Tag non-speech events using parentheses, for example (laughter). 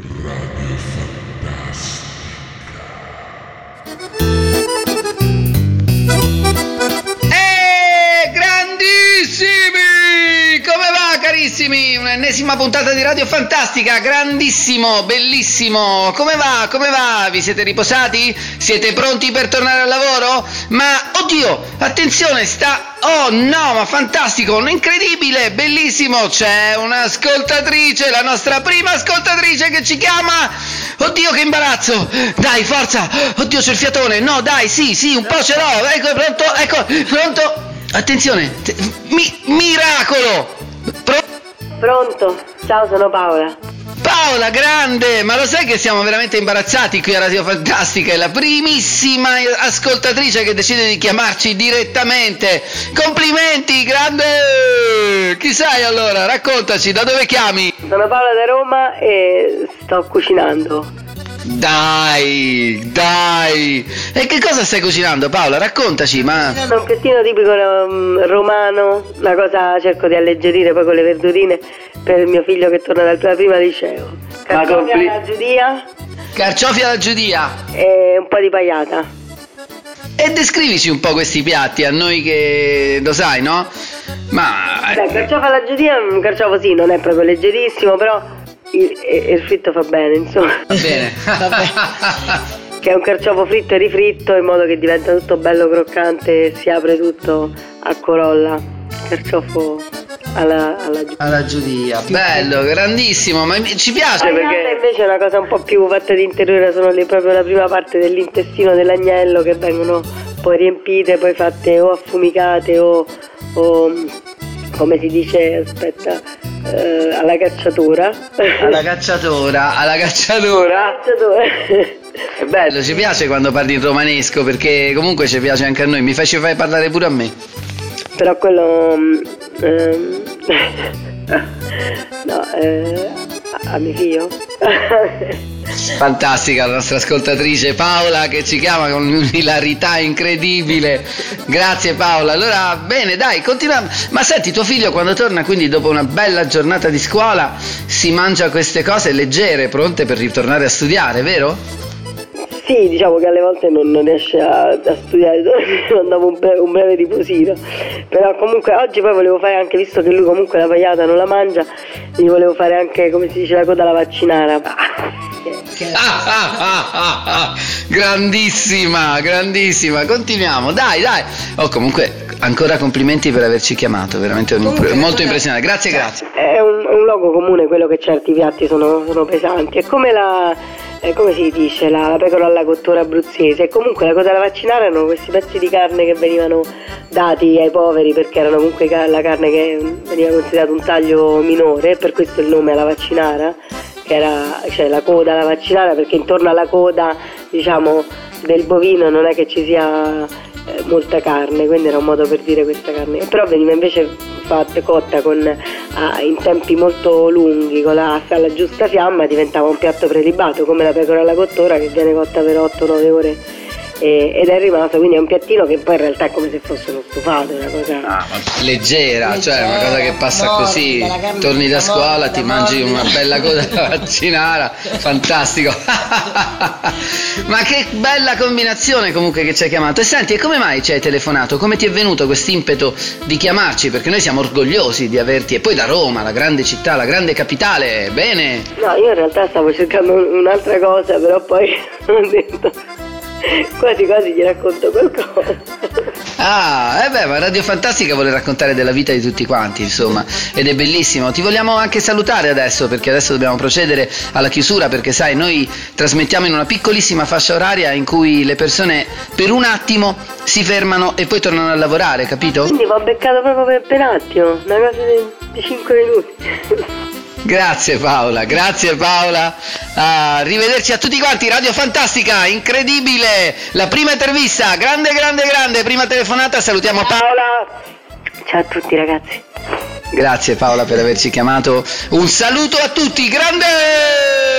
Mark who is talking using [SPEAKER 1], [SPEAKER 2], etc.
[SPEAKER 1] Eh, Un'ennesima puntata di Radio Fantastica, grandissimo, bellissimo. Come va? Come va? Vi siete riposati? Siete pronti per tornare al lavoro? Ma, oddio, attenzione, sta... Oh no, ma fantastico, incredibile, bellissimo. C'è un'ascoltatrice, la nostra prima ascoltatrice che ci chiama. Oddio, che imbarazzo. Dai, forza. Oddio, c'è il fiatone. No, dai, sì, sì, un po' ce l'ho. Ecco, pronto, ecco, pronto. Attenzione, te- mi- miracolo! Pro-
[SPEAKER 2] Pronto? Ciao, sono Paola.
[SPEAKER 1] Paola, grande! Ma lo sai che siamo veramente imbarazzati qui a Radio Fantastica? È la primissima ascoltatrice che decide di chiamarci direttamente. Complimenti, grande! Chi sei allora? Raccontaci, da dove chiami?
[SPEAKER 2] Sono Paola da Roma e sto cucinando.
[SPEAKER 1] Dai, dai! E che cosa stai cucinando, Paola? Raccontaci, ma...
[SPEAKER 2] È un piattino tipico um, romano, una cosa cerco di alleggerire poi con le verdurine per il mio figlio che torna dal prima liceo. Carciofi
[SPEAKER 1] compli-
[SPEAKER 2] alla giudia
[SPEAKER 1] Carciofi alla giudia!
[SPEAKER 2] e un po' di pagliata.
[SPEAKER 1] E descrivici un po' questi piatti, a noi che lo sai, no? Ma...
[SPEAKER 2] Beh, carciofo alla giudia, un carciofo sì, non è proprio leggerissimo, però il, il fritto fa bene, insomma. (laughs)
[SPEAKER 1] Va bene.
[SPEAKER 2] che è un carciofo fritto e rifritto in modo che diventa tutto bello croccante e si apre tutto a corolla. Carciofo alla, alla giudia.
[SPEAKER 1] Alla giudia, bello, grandissimo, ma ci piace
[SPEAKER 2] Pagliata
[SPEAKER 1] perché...
[SPEAKER 2] invece è una cosa un po' più fatta di interiore, sono le- proprio la prima parte dell'intestino dell'agnello che vengono poi riempite, poi fatte o affumicate o, o, come si dice, aspetta, eh, alla cacciatura.
[SPEAKER 1] Alla cacciatora, alla cacciatora.
[SPEAKER 2] Cacciatura.
[SPEAKER 1] È (laughs) bello, ci piace quando parli in romanesco perché comunque ci piace anche a noi, mi fai, ci fai parlare pure a me.
[SPEAKER 2] Però quello... mm, ehm, (laughs) no, eh, a, mio figlio.
[SPEAKER 1] Fantastica la nostra ascoltatrice Paola che ci chiama con un'ilarità incredibile. Grazie Paola. Allora, bene, dai, continuiamo. Ma senti, tuo figlio quando torna, quindi dopo una bella giornata di scuola, si mangia queste cose leggere, pronte per ritornare a studiare, vero?
[SPEAKER 2] Sì, diciamo che alle volte non, non riesce a, a studiare, (laughs) non davo un, bre- un breve riposino, però comunque oggi poi volevo fare anche, visto che lui comunque la pagliata non la mangia, gli volevo fare anche, come si dice, la coda alla vaccinara. Che-
[SPEAKER 1] Ah, ah, ah, ah, ah. Grandissima, grandissima. Continuiamo, dai, dai. Oh, comunque, ancora complimenti per averci chiamato, veramente un- molto impressionante. Grazie, grazie.
[SPEAKER 2] È un, un luogo comune quello che certi piatti sono, sono pesanti, è come la... eh, come si dice, la, la pecora alla cottura abruzzese. E comunque la cosa da vaccinare erano questi pezzi di carne che venivano dati ai poveri perché erano comunque la carne che veniva considerata un taglio minore, per questo il nome alla vaccinara, che era cioè, la coda alla vaccinara perché intorno alla coda diciamo del bovino non è che ci sia eh, molta carne, quindi era un modo per dire questa carne, però veniva invece fatta cotta con, ah, in tempi molto lunghi, con la, alla giusta fiamma diventava un piatto prelibato, come la pecora alla cottura che viene cotta per 8-9 ore e- ed è rimasto, quindi è un piattino che poi in realtà è come se fosse uno stufato, una cosa...
[SPEAKER 1] Leggera, cioè una cosa che passa
[SPEAKER 3] morbida,
[SPEAKER 1] così.
[SPEAKER 3] carne
[SPEAKER 1] Torni da
[SPEAKER 3] morbida,
[SPEAKER 1] scuola, ti mangi
[SPEAKER 3] morbida.
[SPEAKER 1] una bella coda da vaccinara, fantastico. (laughs) Ma che bella combinazione comunque che ci hai chiamato. E senti, e come mai ci hai telefonato? Come ti è venuto questo impeto di chiamarci? Perché noi siamo orgogliosi di averti. E poi da Roma, la grande città, la grande capitale, bene.
[SPEAKER 2] No, io in realtà stavo cercando un- un'altra cosa, però poi (laughs) ho detto quasi quasi ti racconto qualcosa.
[SPEAKER 1] Ah, eh beh, ma Radio Fantastica vuole raccontare della vita di tutti quanti, insomma, ed è bellissimo. Ti vogliamo anche salutare adesso, perché adesso dobbiamo procedere alla chiusura, perché sai, noi trasmettiamo in una piccolissima fascia oraria in cui le persone per un attimo si fermano e poi tornano a lavorare, capito?
[SPEAKER 2] Quindi ho beccato proprio per, per un attimo, una cosa di, di 5 minuti.
[SPEAKER 1] Grazie Paola, grazie Paola. Arrivederci a tutti quanti, Radio Fantastica, incredibile. La prima intervista, grande, grande, grande. Prima telefonata, salutiamo Paola.
[SPEAKER 2] Ciao a tutti ragazzi.
[SPEAKER 1] Grazie Paola per averci chiamato. Un saluto a tutti, grande!